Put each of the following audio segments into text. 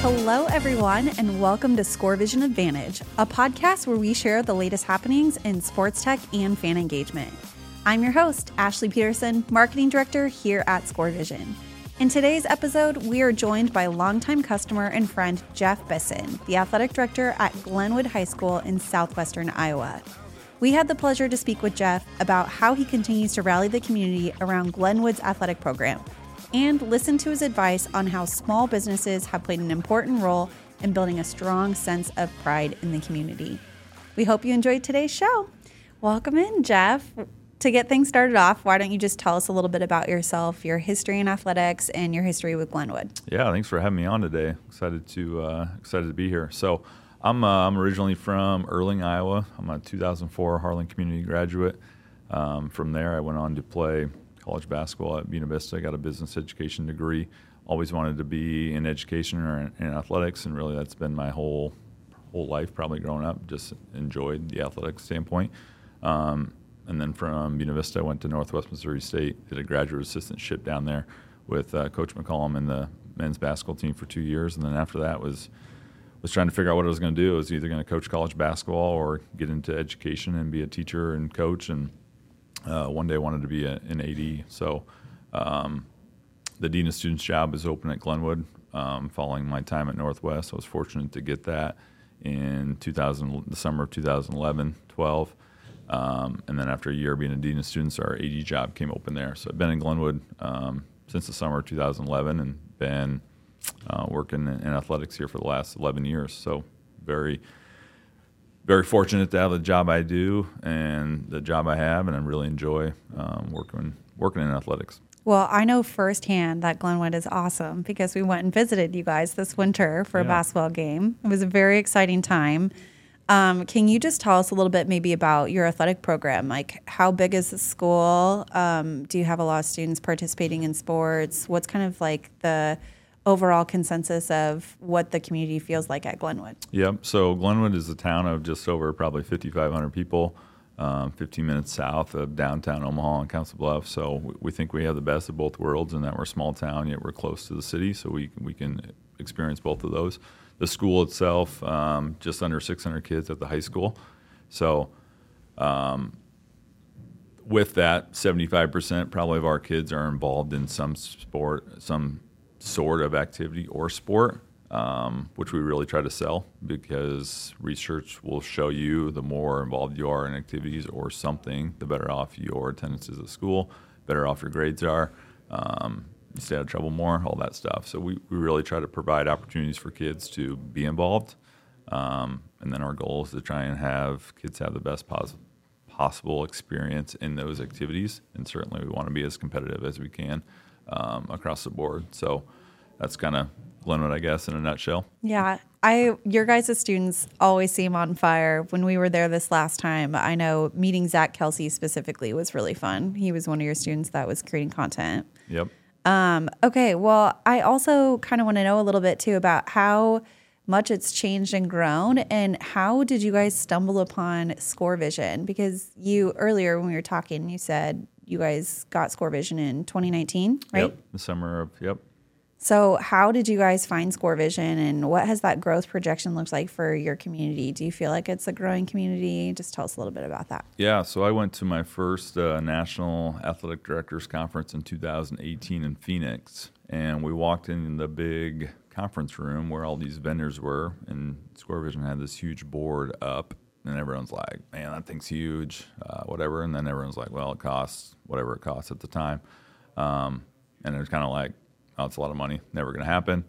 Hello, everyone, and welcome to Score Vision Advantage, a podcast where we share the latest happenings in sports tech and fan engagement. I'm your host, Ashley Peterson, Marketing Director here at Score Vision. In today's episode, we are joined by longtime customer and friend Jeff Bissen, the athletic director at Glenwood High School in southwestern Iowa. We had the pleasure to speak with Jeff about how he continues to rally the community around Glenwood's athletic program and listen to his advice on how small businesses have played an important role in building a strong sense of pride in the community. We hope you enjoyed today's show. Welcome in, Jeff. To get things started off, why don't you just tell us a little bit about yourself, your history in athletics, and your history with Glenwood? Yeah, thanks for having me on today. Excited to uh, excited to be here. So, I'm uh, I'm originally from Earling, Iowa. I'm a 2004 Harlan Community graduate. Um, from there, I went on to play college basketball at Buena Vista. I got a business education degree. Always wanted to be in education or in, in athletics, and really that's been my whole whole life. Probably growing up, just enjoyed the athletics standpoint. Um, and then from Buena Vista, I went to Northwest Missouri State, did a graduate assistantship down there with uh, Coach McCollum and the men's basketball team for two years. And then after that was was trying to figure out what I was going to do. I was either going to coach college basketball or get into education and be a teacher and coach. And uh, one day I wanted to be a, an AD. So um, the dean of students job is open at Glenwood. Um, following my time at Northwest, I was fortunate to get that in 2000, the summer of 2011, 12. Um, and then after a year being a dean of students, our AD job came open there. So I've been in Glenwood um, since the summer of 2011 and been uh, working in athletics here for the last 11 years. So very very fortunate to have the job I do and the job I have, and I really enjoy um, working working in athletics. Well, I know firsthand that Glenwood is awesome because we went and visited you guys this winter for yeah. a basketball game. It was a very exciting time. Um, can you just tell us a little bit maybe about your athletic program? Like, how big is the school? Um, do you have a lot of students participating in sports? What's kind of like the overall consensus of what the community feels like at Glenwood. Yep. So Glenwood is a town of just over probably 5,500 people, um, 15 minutes south of downtown Omaha and Council Bluffs. So we think we have the best of both worlds in that we're a small town, yet we're close to the city, so we, we can experience both of those. The school itself, um, just under 600 kids at the high school. So um, with that, 75% probably of our kids are involved in some sport, some sort of activity or sport, um, which we really try to sell because research will show you the more involved you are in activities or something, the better off your attendance is at school, better off your grades are. Um, stay out of trouble more, all that stuff. So we, we really try to provide opportunities for kids to be involved. Um, and then our goal is to try and have kids have the best pos- possible experience in those activities. And certainly we want to be as competitive as we can um, across the board. So that's kind of Glenwood, I guess, in a nutshell. Yeah. I your guys' students always seem on fire. When we were there this last time, I know meeting Zach Kelsey specifically was really fun. He was one of your students that was creating content. Yep. Um, okay. Well, I also kind of want to know a little bit too about how much it's changed and grown and how did you guys stumble upon score vision because you earlier when we were talking you said you guys got Score Vision in 2019, right? Yep, the summer of, yep. So, how did you guys find Score Vision and what has that growth projection looked like for your community? Do you feel like it's a growing community? Just tell us a little bit about that. Yeah, so I went to my first uh, National Athletic Directors Conference in 2018 in Phoenix, and we walked in the big conference room where all these vendors were, and Score Vision had this huge board up and everyone's like, man, that thing's huge, uh, whatever. And then everyone's like, well, it costs whatever it costs at the time. Um, and it's kind of like, oh, it's a lot of money, never going to happen.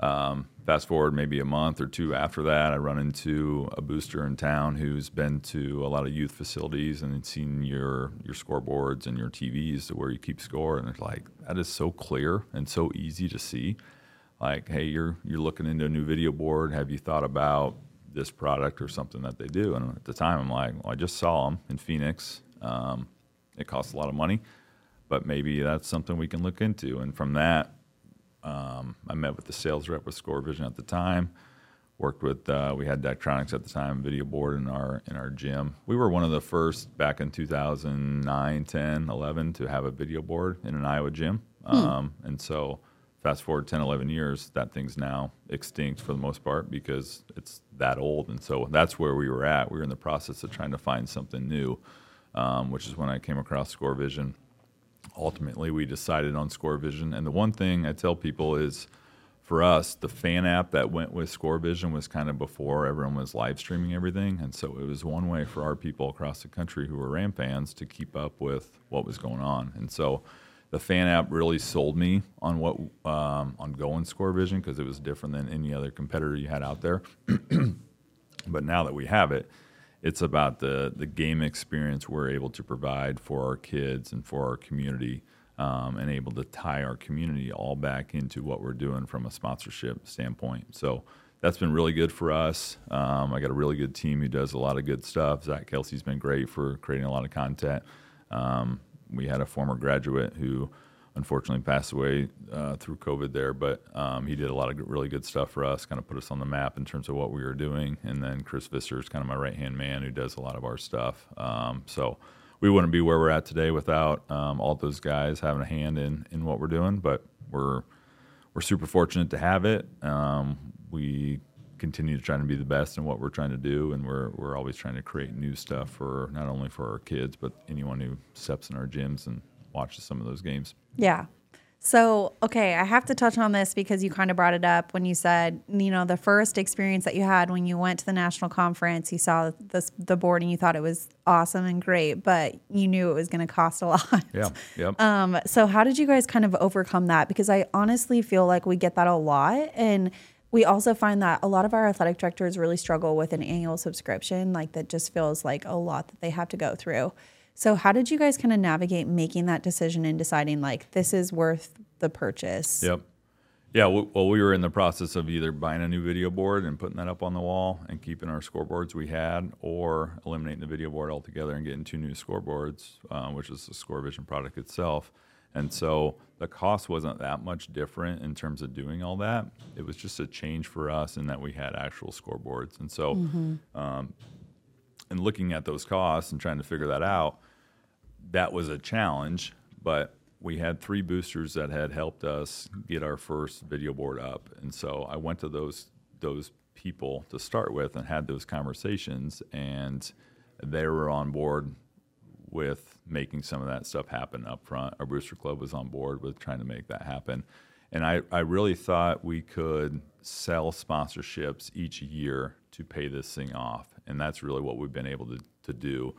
Um, fast forward maybe a month or two after that, I run into a booster in town who's been to a lot of youth facilities and seen your your scoreboards and your TVs to where you keep score, and it's like that is so clear and so easy to see. Like, hey, you're you're looking into a new video board. Have you thought about this product or something that they do. And at the time, I'm like, well, I just saw them in Phoenix. Um, it costs a lot of money, but maybe that's something we can look into. And from that, um, I met with the sales rep with Score Vision at the time. worked with uh, we had Daktronics at the time, video board in our in our gym. We were one of the first back in 2009, 10, 11 to have a video board in an Iowa gym. Hmm. Um, and so fast forward 10, 11 years, that thing's now extinct for the most part because it's that old. And so that's where we were at. We were in the process of trying to find something new, um, which is when I came across ScoreVision. Ultimately, we decided on ScoreVision. And the one thing I tell people is for us, the fan app that went with ScoreVision was kind of before everyone was live streaming everything. And so it was one way for our people across the country who were Ram fans to keep up with what was going on. And so the fan app really sold me on what um, on going ScoreVision because it was different than any other competitor you had out there. but now that we have it, it's about the the game experience we're able to provide for our kids and for our community, um, and able to tie our community all back into what we're doing from a sponsorship standpoint. So that's been really good for us. Um, I got a really good team who does a lot of good stuff. Zach Kelsey's been great for creating a lot of content. Um, we had a former graduate who unfortunately passed away uh, through COVID there, but um, he did a lot of really good stuff for us, kind of put us on the map in terms of what we were doing. And then Chris Visser is kind of my right hand man who does a lot of our stuff. Um, so we wouldn't be where we're at today without um, all those guys having a hand in, in what we're doing, but we're we're super fortunate to have it. Um, we continue to try to be the best in what we're trying to do, and we're we're always trying to create new stuff for not only for our kids but anyone who steps in our gyms and watches some of those games. Yeah. So, okay, I have to touch on this because you kind of brought it up when you said, you know, the first experience that you had when you went to the national conference, you saw this, the board and you thought it was awesome and great, but you knew it was going to cost a lot. Yeah. Yep. Um, so how did you guys kind of overcome that? Because I honestly feel like we get that a lot and we also find that a lot of our athletic directors really struggle with an annual subscription, like that just feels like a lot that they have to go through. So, how did you guys kind of navigate making that decision and deciding like this is worth the purchase? Yep. Yeah, well, we were in the process of either buying a new video board and putting that up on the wall and keeping our scoreboards we had, or eliminating the video board altogether and getting two new scoreboards, uh, which is the ScoreVision product itself. And so the cost wasn't that much different in terms of doing all that. It was just a change for us in that we had actual scoreboards. And so, mm-hmm. um, and looking at those costs and trying to figure that out, that was a challenge. But we had three boosters that had helped us get our first video board up. And so I went to those those people to start with and had those conversations, and they were on board with making some of that stuff happen up front. Our Booster Club was on board with trying to make that happen. And I, I really thought we could sell sponsorships each year to pay this thing off. And that's really what we've been able to, to do.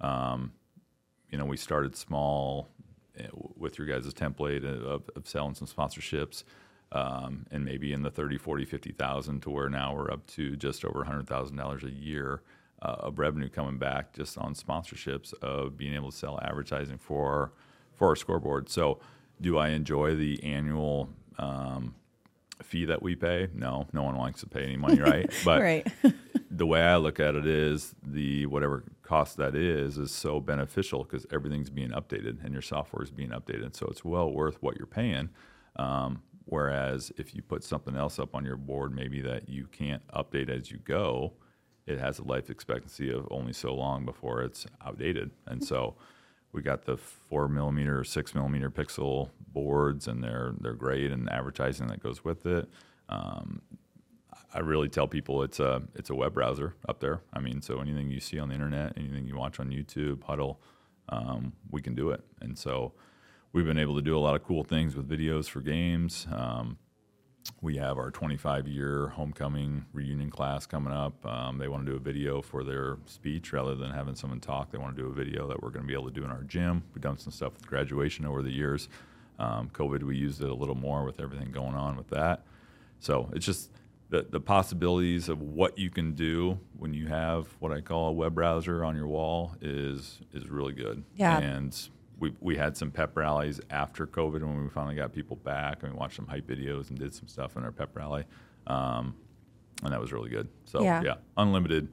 Um, you know, we started small eh, with your guys' template of, of selling some sponsorships. Um, and maybe in the 30, 40, 50,000 to where now we're up to just over $100,000 a year uh, of revenue coming back just on sponsorships of being able to sell advertising for for our scoreboard. So, do I enjoy the annual um, fee that we pay? No, no one wants to pay any money, right? But right. the way I look at it is the whatever cost that is is so beneficial because everything's being updated and your software is being updated, so it's well worth what you're paying. Um, whereas if you put something else up on your board, maybe that you can't update as you go, it has a life expectancy of only so long before it's outdated. And so we got the four millimeter or six millimeter pixel boards, and they're they're great, and advertising that goes with it. Um, I really tell people it's a it's a web browser up there. I mean, so anything you see on the internet, anything you watch on YouTube, Hudl, um, we can do it. And so we've been able to do a lot of cool things with videos for games. Um, we have our 25 year homecoming reunion class coming up. Um, they want to do a video for their speech rather than having someone talk. They want to do a video that we're going to be able to do in our gym. We've done some stuff with graduation over the years. Um, COVID, we used it a little more with everything going on with that. So it's just the, the possibilities of what you can do when you have what I call a web browser on your wall is is really good. Yeah. And we, we had some pep rallies after COVID when we finally got people back and we watched some hype videos and did some stuff in our pep rally. Um, and that was really good. So yeah. yeah, unlimited,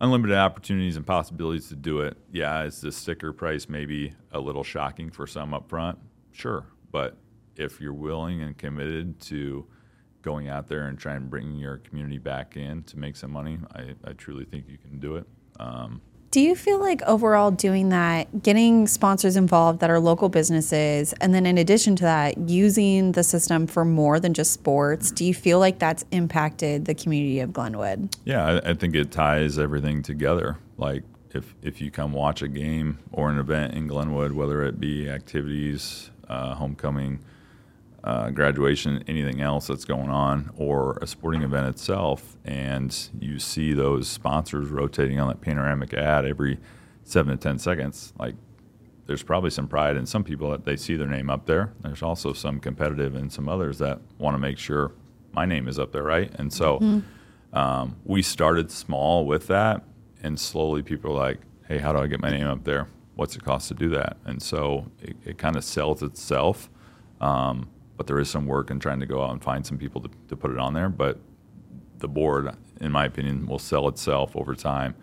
unlimited opportunities and possibilities to do it. Yeah, is the sticker price maybe a little shocking for some up front? Sure, but if you're willing and committed to going out there and trying to bring your community back in to make some money, I, I truly think you can do it. Um, do you feel like overall doing that, getting sponsors involved that are local businesses, and then in addition to that, using the system for more than just sports, do you feel like that's impacted the community of Glenwood? Yeah, I, I think it ties everything together. Like if if you come watch a game or an event in Glenwood, whether it be activities, uh, homecoming, uh, graduation, anything else that's going on, or a sporting event itself, and you see those sponsors rotating on that panoramic ad every seven to ten seconds, like there's probably some pride in some people that they see their name up there. There's also some competitive and some others that want to make sure my name is up there, right? And so mm-hmm. um, we started small with that, and slowly people are like, "Hey, how do I get my name up there? What's it cost to do that?" And so it, it kind of sells itself. Um, but there is some work in trying to go out and find some people to, to put it on there. But the board, in my opinion, will sell itself over time.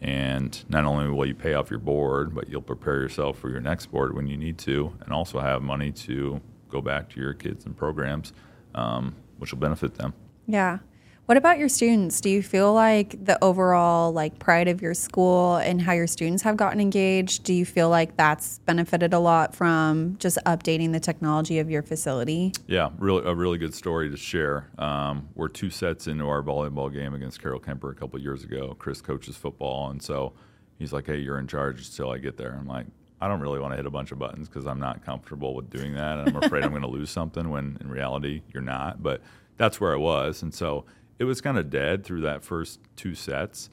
And not only will you pay off your board, but you'll prepare yourself for your next board when you need to, and also have money to go back to your kids and programs, um, which will benefit them. Yeah. What about your students? Do you feel like the overall like pride of your school and how your students have gotten engaged? Do you feel like that's benefited a lot from just updating the technology of your facility? Yeah, really a really good story to share. Um, we're two sets into our volleyball game against Carroll Kuemper a couple years ago. Chris coaches football, and so he's like, "Hey, you're in charge until I get there." I'm like, I don't really want to hit a bunch of buttons because I'm not comfortable with doing that. And I'm afraid I'm going to lose something when in reality you're not. But that's where I was. And so it was kind of dead through that first two sets,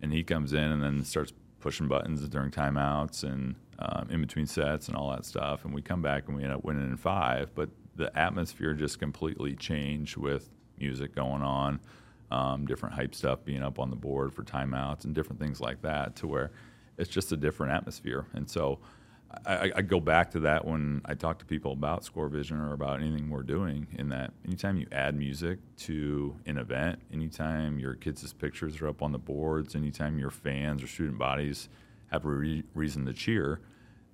and he comes in and then starts pushing buttons during timeouts and um, in between sets and all that stuff. And we come back and we end up winning in five, but the atmosphere just completely changed with music going on, um, different hype stuff being up on the board for timeouts and different things like that, to where it's just a different atmosphere. And so I, I, go back to that when I talk to people about Score Vision or about anything we're doing. In that, anytime you add music to an event, anytime your kids' pictures are up on the boards, anytime your fans or student bodies have a re- reason to cheer,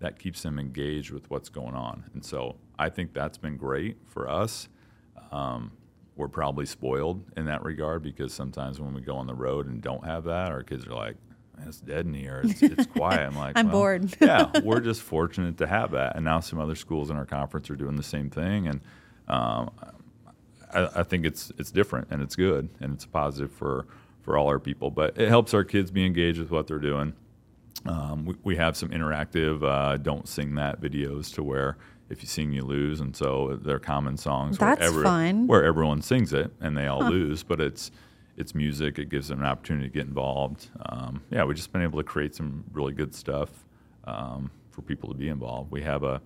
that keeps them engaged with what's going on. And so I think that's been great for us. Um, we're probably spoiled in that regard because sometimes when we go on the road and don't have that, our kids are like, it's dead in here. It's, it's quiet. I'm like, I'm well, bored. yeah, we're just fortunate to have that. And now some other schools in our conference are doing the same thing. And um, I, I, think it's it's different and it's good and it's positive for for all our people. But it helps our kids be engaged with what they're doing. Um, we, we, have some interactive uh, "Don't Sing That" videos to where if you sing, you lose, and so they're common songs That's where, every, fun. where everyone sings it and they all huh. lose. But it's it's music. It gives them an opportunity to get involved. Um, yeah, we've just been able to create some really good stuff um, for people to be involved. We have a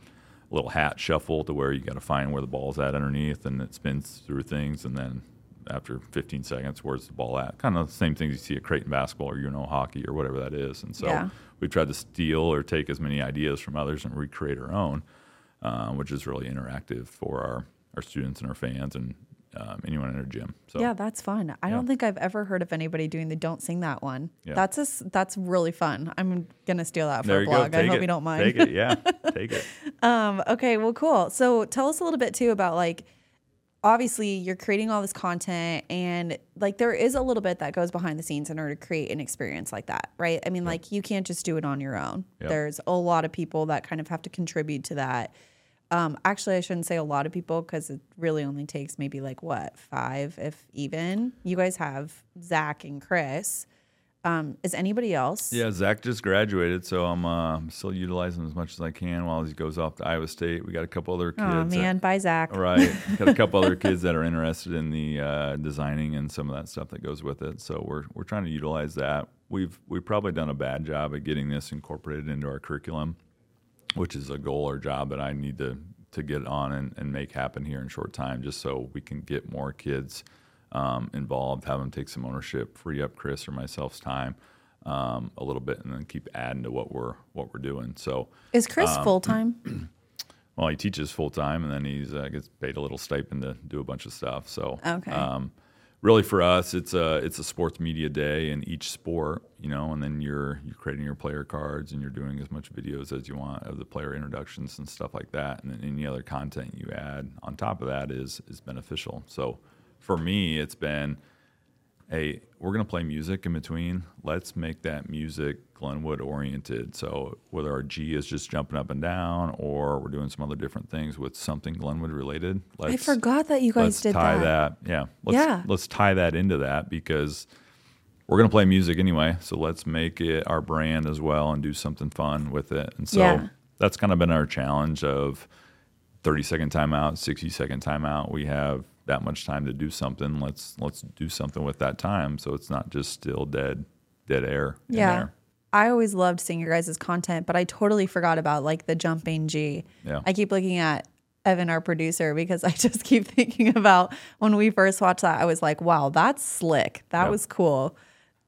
little hat shuffle to where you got to find where the ball's at underneath, and it spins through things, and then after 15 seconds, where's the ball at? Kind of the same things you see at Creighton basketball or you know hockey or whatever that is. And so yeah. we tried to steal or take as many ideas from others and recreate our own, uh, which is really interactive for our our students and our fans and um, anyone in her gym. So yeah, that's fun. I yeah. don't think I've ever heard of anybody doing the "Don't Sing That" one. Yeah. That's a, that's really fun. I'm gonna steal that for there a blog. I hope it. you don't mind. Take it, yeah, take it. Um, okay, well, cool. So tell us a little bit too about like. Obviously, you're creating all this content, and like there is a little bit that goes behind the scenes in order to create an experience like that, right? I mean, yep. like you can't just do it on your own. Yep. There's a lot of people that kind of have to contribute to that um, actually, I shouldn't say a lot of people because it really only takes maybe like what five, if even. You guys have Zach and Chris. Um, is anybody else? Yeah, Zach just graduated, so I'm, uh, still utilizing as much as I can while he goes off to Iowa State. We got a couple other kids. Oh man, that, bye Zach. Right, got a couple other kids that are interested in the uh, designing and some of that stuff that goes with it. So we're we're trying to utilize that. We've we've probably done a bad job at getting this incorporated into our curriculum which is a goal or job that I need to to get on and, and make happen here in short time, just so we can get more kids um, involved, have them take some ownership, free up Chris or myself's time um, a little bit, and then keep adding to what we're what we're doing. So is Chris um, full time? well, he teaches full time, and then he's uh, gets paid a little stipend to do a bunch of stuff. So okay um, really for us it's a it's a sports media day in each sport you know and then you're you're creating your player cards and you're doing as much videos as you want of the player introductions and stuff like that and then any other content you add on top of that is is beneficial so for me, it's been, hey, we're to play music in between. Let's make that music Glenwood oriented. So whether our G is just jumping up and down, or we're doing some other different things with something Glenwood related. I forgot that you guys let's did tie that. that. Yeah. Let's, Yeah. Let's tie that into that because we're going to play music anyway. So let's make it our brand as well and do something fun with it. And so Yeah. that's kind of been our challenge of 30 second timeout, 60 second timeout. We have that much time to do something. Let's let's do something with that time so it's not just still dead dead air in Yeah. I always loved seeing your guys' content, but I totally forgot about like the jumping G. Yeah. I keep looking at Evan, our producer, because I just keep thinking about when we first watched that. I was like, wow, that's slick. That Yep. was cool.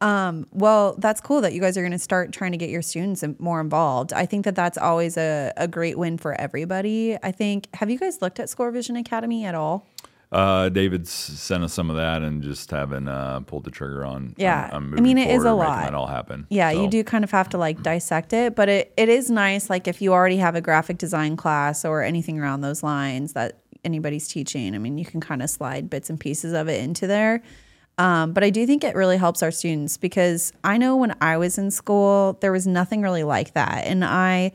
Um, well, that's cool that you guys are going to start trying to get your students more involved. I think that that's always a, a great win for everybody. I think, have you guys looked at Score Vision Academy at all? Uh, David's sent us some of that and just haven't uh, pulled the trigger on. Yeah. on, on I mean, it is a lot. That all happen. Yeah, So, you do kind of have to like dissect it, but it, it is nice. Like if you already have a graphic design class or anything around those lines that anybody's teaching, I mean, you can kind of slide bits and pieces of it into there. Um, but I do think it really helps our students because I know when I was in school, there was nothing really like that. And I,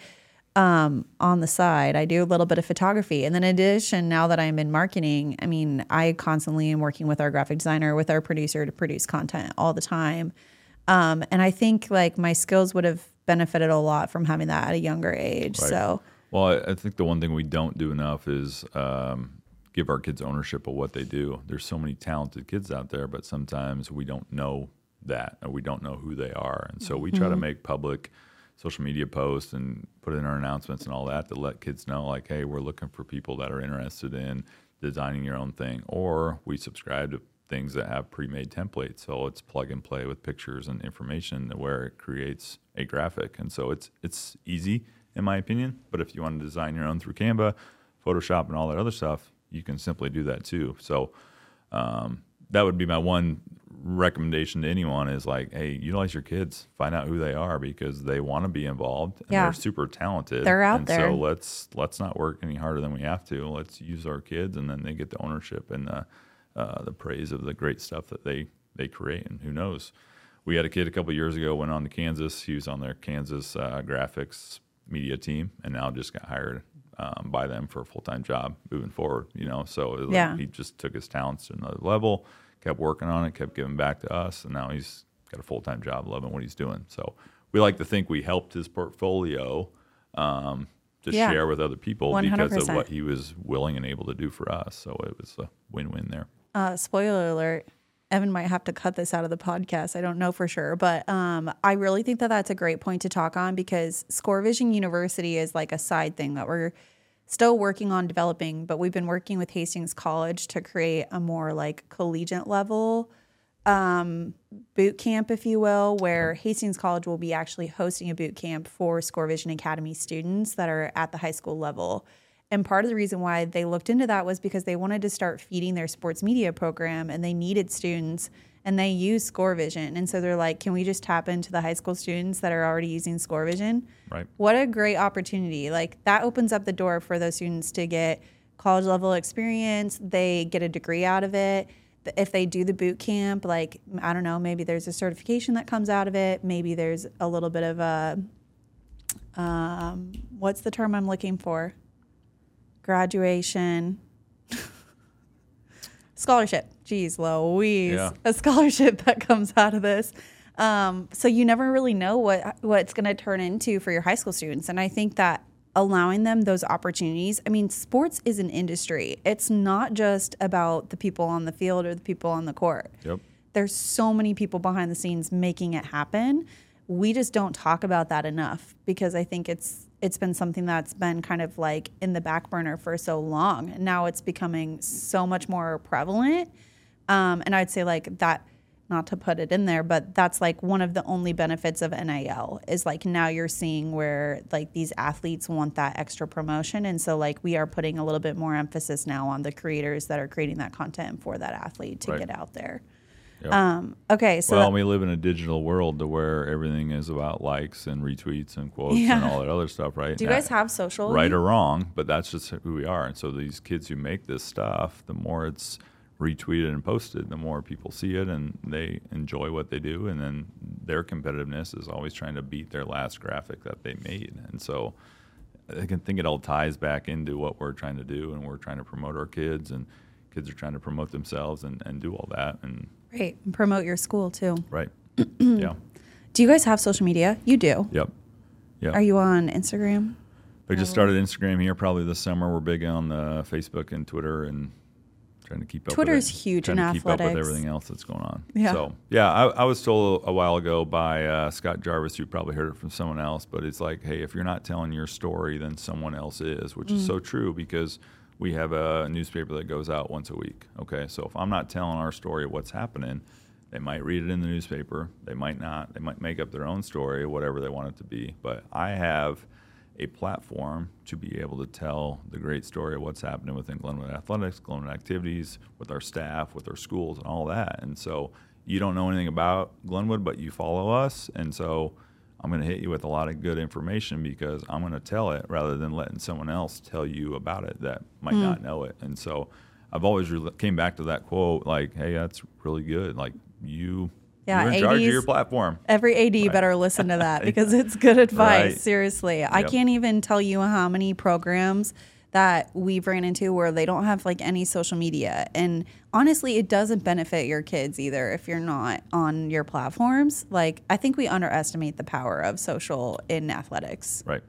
um, on the side, I do a little bit of photography. And then in addition, now that I'm in marketing, I mean, I constantly am working with our graphic designer, with our producer to produce content all the time. Um, and I think like my skills would have benefited a lot from having that at a younger age. Right. So Well, I, I think the one thing we don't do enough is um, give our kids ownership of what they do. There's so many talented kids out there, but sometimes we don't know that, or we don't know who they are, and so we try Mm-hmm. to make public social media posts and put in our announcements and all that to let kids know, like, hey, we're looking for people that are interested in designing your own thing, or we subscribe to things that have pre-made templates, so it's plug and play with pictures and information where it creates a graphic, and so it's it's easy in my opinion. But if you want to design your own through Canva, Photoshop, and all that other stuff, you can simply do that too. So um, that would be my one recommendation to anyone is like, hey, utilize your kids, find out who they are because they want to be involved and Yeah. they're super talented. They're out and there. So let's let's not work any harder than we have to. Let's use our kids, and then they get the ownership and the uh, the praise of the great stuff that they they create. And who knows? We had a kid a couple years ago went on to Kansas. He was on their Kansas uh, graphics media team, and now just got hired um, by them for a full time job moving forward. You know, so Yeah. he just took his talents to another level, kept working on it, kept giving back to us, and now he's got a full time job, loving what he's doing. So we like to think we helped his portfolio um, to Yeah. share with other people because of what he was willing and able to do for us. So it was a win win there. Uh, spoiler alert. Evan might have to cut this out of the podcast. I don't know for sure, but um, I really think that that's a great point to talk on because Score Vision University is like a side thing that we're still working on developing. But we've been working with Hastings College to create a more like collegiate level um, boot camp, if you will, where Hastings College will be actually hosting a boot camp for Score Vision Academy students that are at the high school level. And part of the reason why they looked into that was because they wanted to start feeding their sports media program and they needed students and they use Score Vision. And so they're like, can we just tap into the high school students that are already using Score Vision? Right. What a great opportunity. Like that opens up the door for those students to get college level experience. They get a degree out of it. If they do the boot camp, like, I don't know, maybe there's a certification that comes out of it. Maybe there's a little bit of a, um, what's the term I'm looking for? Graduation. scholarship. Jeez Louise. Yeah. A scholarship that comes out of this. Um, so you never really know what what it's going to turn into for your high school students, and I think that allowing them those opportunities. I mean, sports is an industry. It's not just about the people on the field or the people on the court. Yep. There's so many people behind the scenes making it happen. We just don't talk about that enough because I think it's it's been something that's been kind of like in the back burner for so long. And now it's becoming so much more prevalent. Um, and I'd say like that, not to put it in there, but that's like one of the only benefits of NIL is like now you're seeing where like these athletes want that extra promotion. And so like we are putting a little bit more emphasis now on the creators that are creating that content for that athlete to Right. get out there. Yep. Um, okay, so well, that- we live in a digital world to where everything is about likes and retweets and quotes Yeah. and all that other stuff, right? do you guys have social? right or wrong, but that's just who we are. And so these kids who make this stuff, the more it's retweeted and posted, the more people see it and they enjoy what they do. And then their competitiveness is always trying to beat their last graphic that they made. And so I can think it all ties back into what we're trying to do. And we're trying to promote our kids, and kids are trying to promote themselves and, and do all that. And Right. And promote your school too. right. yeah. Do you guys have social media? You do. Yep. Yeah. Are you on Instagram? We just started Instagram here probably this summer. We're big on the Facebook and Twitter and trying to keep up. Twitter's with it, huge trying in to keep up with everything else that's going on. Yeah. So yeah, I, I was told a while ago by uh, Scott Jarvis. You probably heard it from someone else, but it's like, hey, if you're not telling your story, then someone else is, which Mm. is so true because we have a newspaper that goes out once a week. Okay, so if I'm not telling our story of what's happening. They might read it in the newspaper. They might not. They might make up their own story, whatever they want it to be. But I have a platform to be able to tell the great story of what's happening within Glenwood Athletics, Glenwood activities, with our staff, with our schools, and all that. And so you don't know anything about Glenwood, but you follow us. And so I'm going to hit you with a lot of good information because I'm going to tell it rather than letting someone else tell you about it that might not mm. know it. And so I've always re- came back to that quote like, hey, that's really good. Like you, Yeah, you're in charge of your platform. Every AD better listen to that because it's good advice. Right. Seriously. I can't even tell you how many programs that we've ran into where they don't have like any social media. And honestly, it doesn't benefit your kids either if you're not on your platforms. Like, I think we underestimate the power of social in athletics. Right.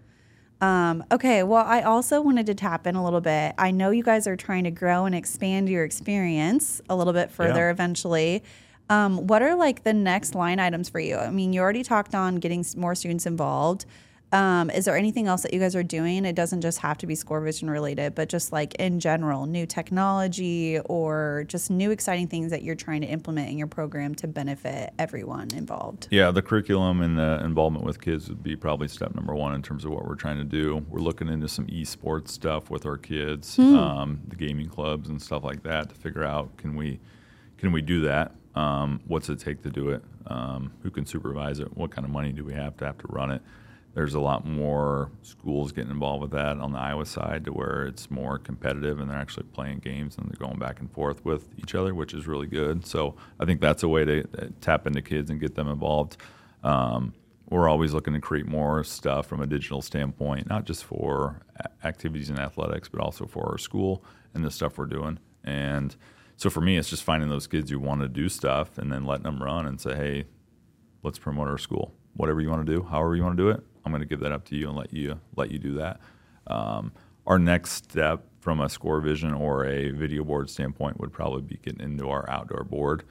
Um, okay, well, I also wanted to tap in a little bit. I know you guys are trying to grow and expand your experience a little bit further Yeah. eventually. Um, what are like the next line items for you? I mean, you already talked on getting more students involved. Um, is there anything else that you guys are doing? It doesn't just have to be Score Vision related, but just like in general, new technology or just new exciting things that you're trying to implement in your program to benefit everyone involved. Yeah, the curriculum and the involvement with kids would be probably step number one in terms of what we're trying to do. We're looking into some esports stuff with our kids, um, the gaming clubs and stuff like that to figure out can we can we do that? Um, what's it take to do it? Um, who can supervise it? What kind of money do we have to have to run it? There's a lot more schools getting involved with that on the Iowa side to where it's more competitive and they're actually playing games and they're going back and forth with each other, which is really good. So I think that's a way to uh, tap into kids and get them involved. Um, we're always looking to create more stuff from a digital standpoint, not just for activities and athletics, but also for our school and the stuff we're doing. And so for me, it's just finding those kids who want to do stuff and then letting them run and say, hey, let's promote our school. Whatever you want to do, however you want to do it, I'm going to give that up to you and let you let you do that. Um, our next step from a score vision or a video board standpoint would probably be getting into our outdoor board.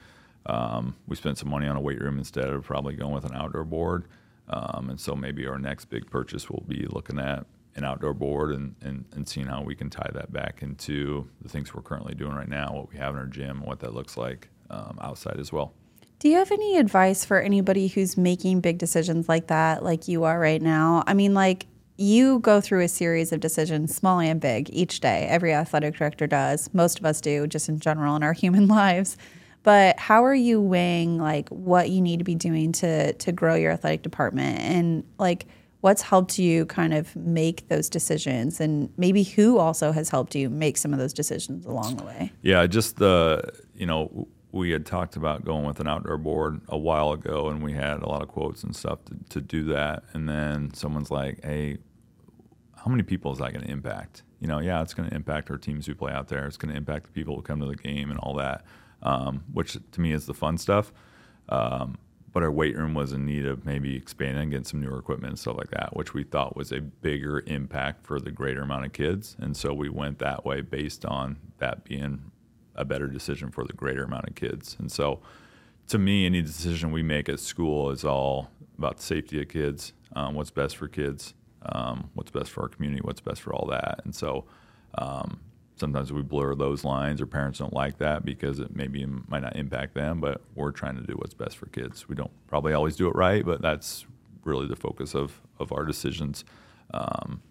Um, we spent some money on a weight room instead of probably going with an outdoor board. Um, and so maybe our next big purchase will be looking at an outdoor board and, and, and seeing how we can tie that back into the things we're currently doing right now, what we have in our gym, what that looks like um, outside as well. Do you have any advice for anybody who's making big decisions like that, like you are right now? I mean, like you go through a series of decisions, small and big, each day. Every athletic director does. Most of us do, just in general in our human lives. But how are you weighing like what you need to be doing to to grow your athletic department and like what's helped you kind of make those decisions and maybe who also has helped you make some of those decisions along the way? Yeah, just the you know we had talked about going with an outdoor board a while ago, and we had a lot of quotes and stuff to, to do that. And then someone's like, "Hey, how many people is that going to impact?" You know, yeah, it's going to impact our teams who play out there. It's going to impact the people who come to the game and all that, um, which to me is the fun stuff. Um, but our weight room was in need of maybe expanding and getting some newer equipment and stuff like that, which we thought was a bigger impact for the greater amount of kids. And so we went that way based on that being a better decision for the greater amount of kids. And so to me, any decision we make at school is all about the safety of kids, um, what's best for kids, um, what's best for our community, what's best for all that. And so um, sometimes we blur those lines or parents don't like that because it maybe might not impact them, but we're trying to do what's best for kids. We don't probably always do it right, but that's really the focus of, of our decisions, um,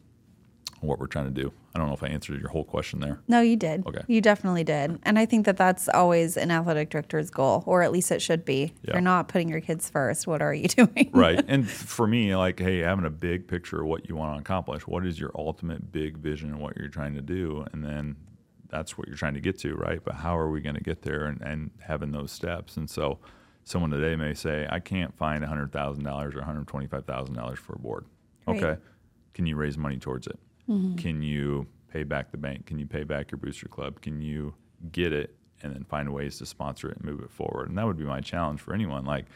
what we're trying to do. I don't know if I answered your whole question there. No, you did. Okay. You definitely did. And I think that that's always an athletic director's goal, or at least it should be. If Yeah. you're not putting your kids first, what are you doing? right. And for me, like, hey, having a big picture of what you want to accomplish. What is your ultimate big vision and what you're trying to do? And then that's what you're trying to get to, right? But how are we going to get there and, and having those steps? And so someone today may say, I can't find $100,000 or $125,000 for a board. Right. Okay. Can you raise money towards it? Mm-hmm. Can you pay back the bank? Can you pay back your booster club? Can you get it and then find ways to sponsor it and move it forward? And that would be my challenge for anyone. Like,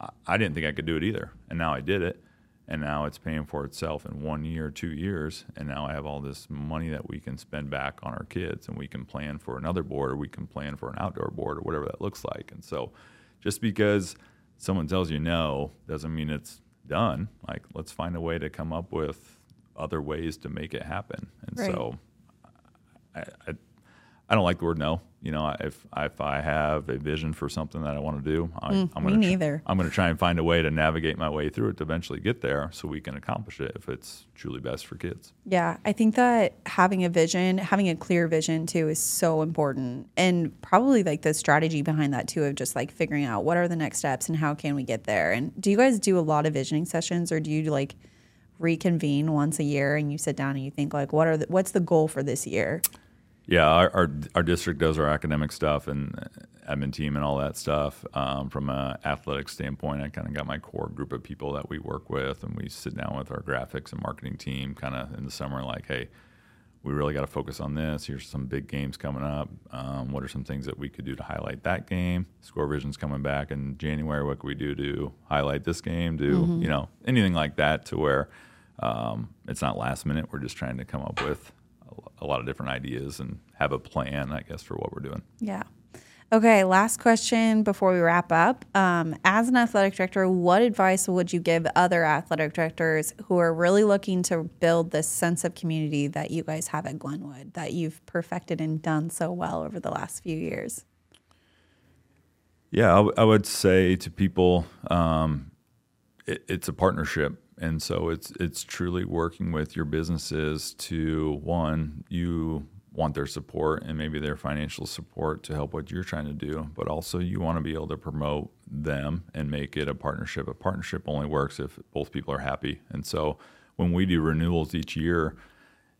I- I didn't think I could do it either. And now I did it. And now it's paying for itself in one year, two years. And now I have all this money that we can spend back on our kids and we can plan for another board or we can plan for an outdoor board or whatever that looks like. And so just because someone tells you no doesn't mean it's done. Like, let's find a way to come up with other ways to make it happen. And Right. so I, I, I don't like the word no. You know, if if I have a vision for something that I want to do, I, I'm Mm, going to neither. I'm going to try and find a way to navigate my way through it to eventually get there, so we can accomplish it if it's truly best for kids. Yeah, I think that having a vision, having a clear vision too is so important. And probably like the strategy behind that too of just like figuring out what are the next steps and how can we get there. And do you guys do a lot of visioning sessions or do you like reconvene once a year and you sit down and you think like what are the, what's the goal for this year? Yeah, our, our our district does our academic stuff and admin team and all that stuff. Um, from an athletic standpoint, I kind of got my core group of people that we work with, and we sit down with our graphics and marketing team, kind of in the summer, like, hey, we really got to focus on this. Here's some big games coming up. Um, what are some things that we could do to highlight that game? Score Vision's coming back in January. What could we do to highlight this game? Do you know anything like that to where um, it's not last minute? We're just trying to come up with a, a lot of different ideas and have a plan, I guess, for what we're doing. Yeah. Okay, last question before we wrap up. Um, as an athletic director, what advice would you give other athletic directors who are really looking to build this sense of community that you guys have at Glenwood, that you've perfected and done so well over the last few years? Yeah, I, w- I would say to people, um, it, it's a partnership, and so it's it's truly working with your businesses to one, you want their support and maybe their financial support to help what you're trying to do, but also you want to be able to promote them and make it a partnership. A partnership only works if both people are happy, and so when we do renewals each year,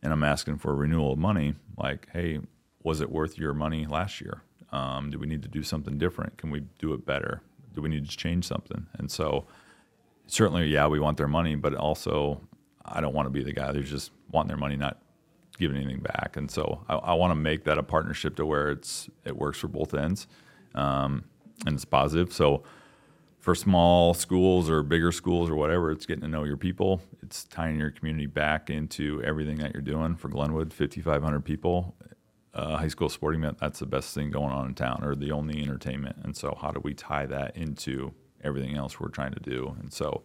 and I'm asking for a renewal of money, like, hey, was it worth your money last year? Um, do we need to do something different? Can we do it better? Do we need to change something? And so, certainly, yeah, we want their money, but also, I don't want to be the guy who's just wanting their money, not giving anything back. And so, I, I want to make that a partnership to where it's it works for both ends, um, and it's positive. So, for small schools or bigger schools or whatever, it's getting to know your people. It's tying your community back into everything that you're doing. For Glenwood, 5,500 people, uh, high school sporting event, that's the best thing going on in town or the only entertainment. And so, how do we tie that into everything else we're trying to do? And so,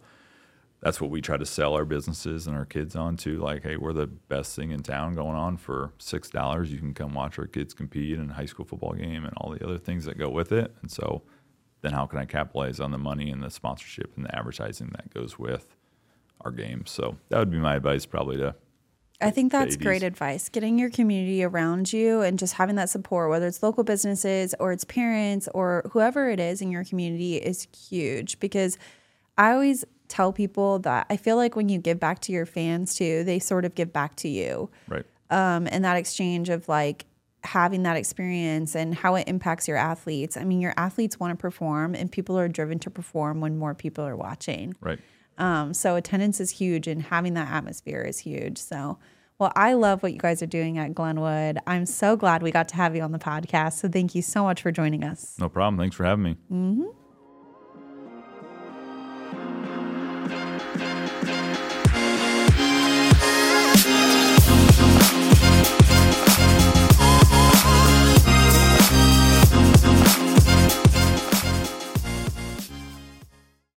that's what we try to sell our businesses and our kids on to. Like, hey, we're the best thing in town going on for six dollars. You can come watch our kids compete in a high school football game and all the other things that go with it. And so, then how can I capitalize on the money and the sponsorship and the advertising that goes with our games? So that would be my advice, probably to I think that's great advice. Getting your community around you and just having that support, whether it's local businesses or it's parents or whoever it is in your community, is huge because I always tell people that I feel like when you give back to your fans too, they sort of give back to you. right. Um, and that exchange of like having that experience and how it impacts your athletes. I mean, your athletes want to perform and people are driven to perform when more people are watching. Right. Um, so attendance is huge and having that atmosphere is huge. So, well, I love what you guys are doing at Glenwood. I'm so glad we got to have you on the podcast. So thank you so much for joining us. No problem. Thanks for having me.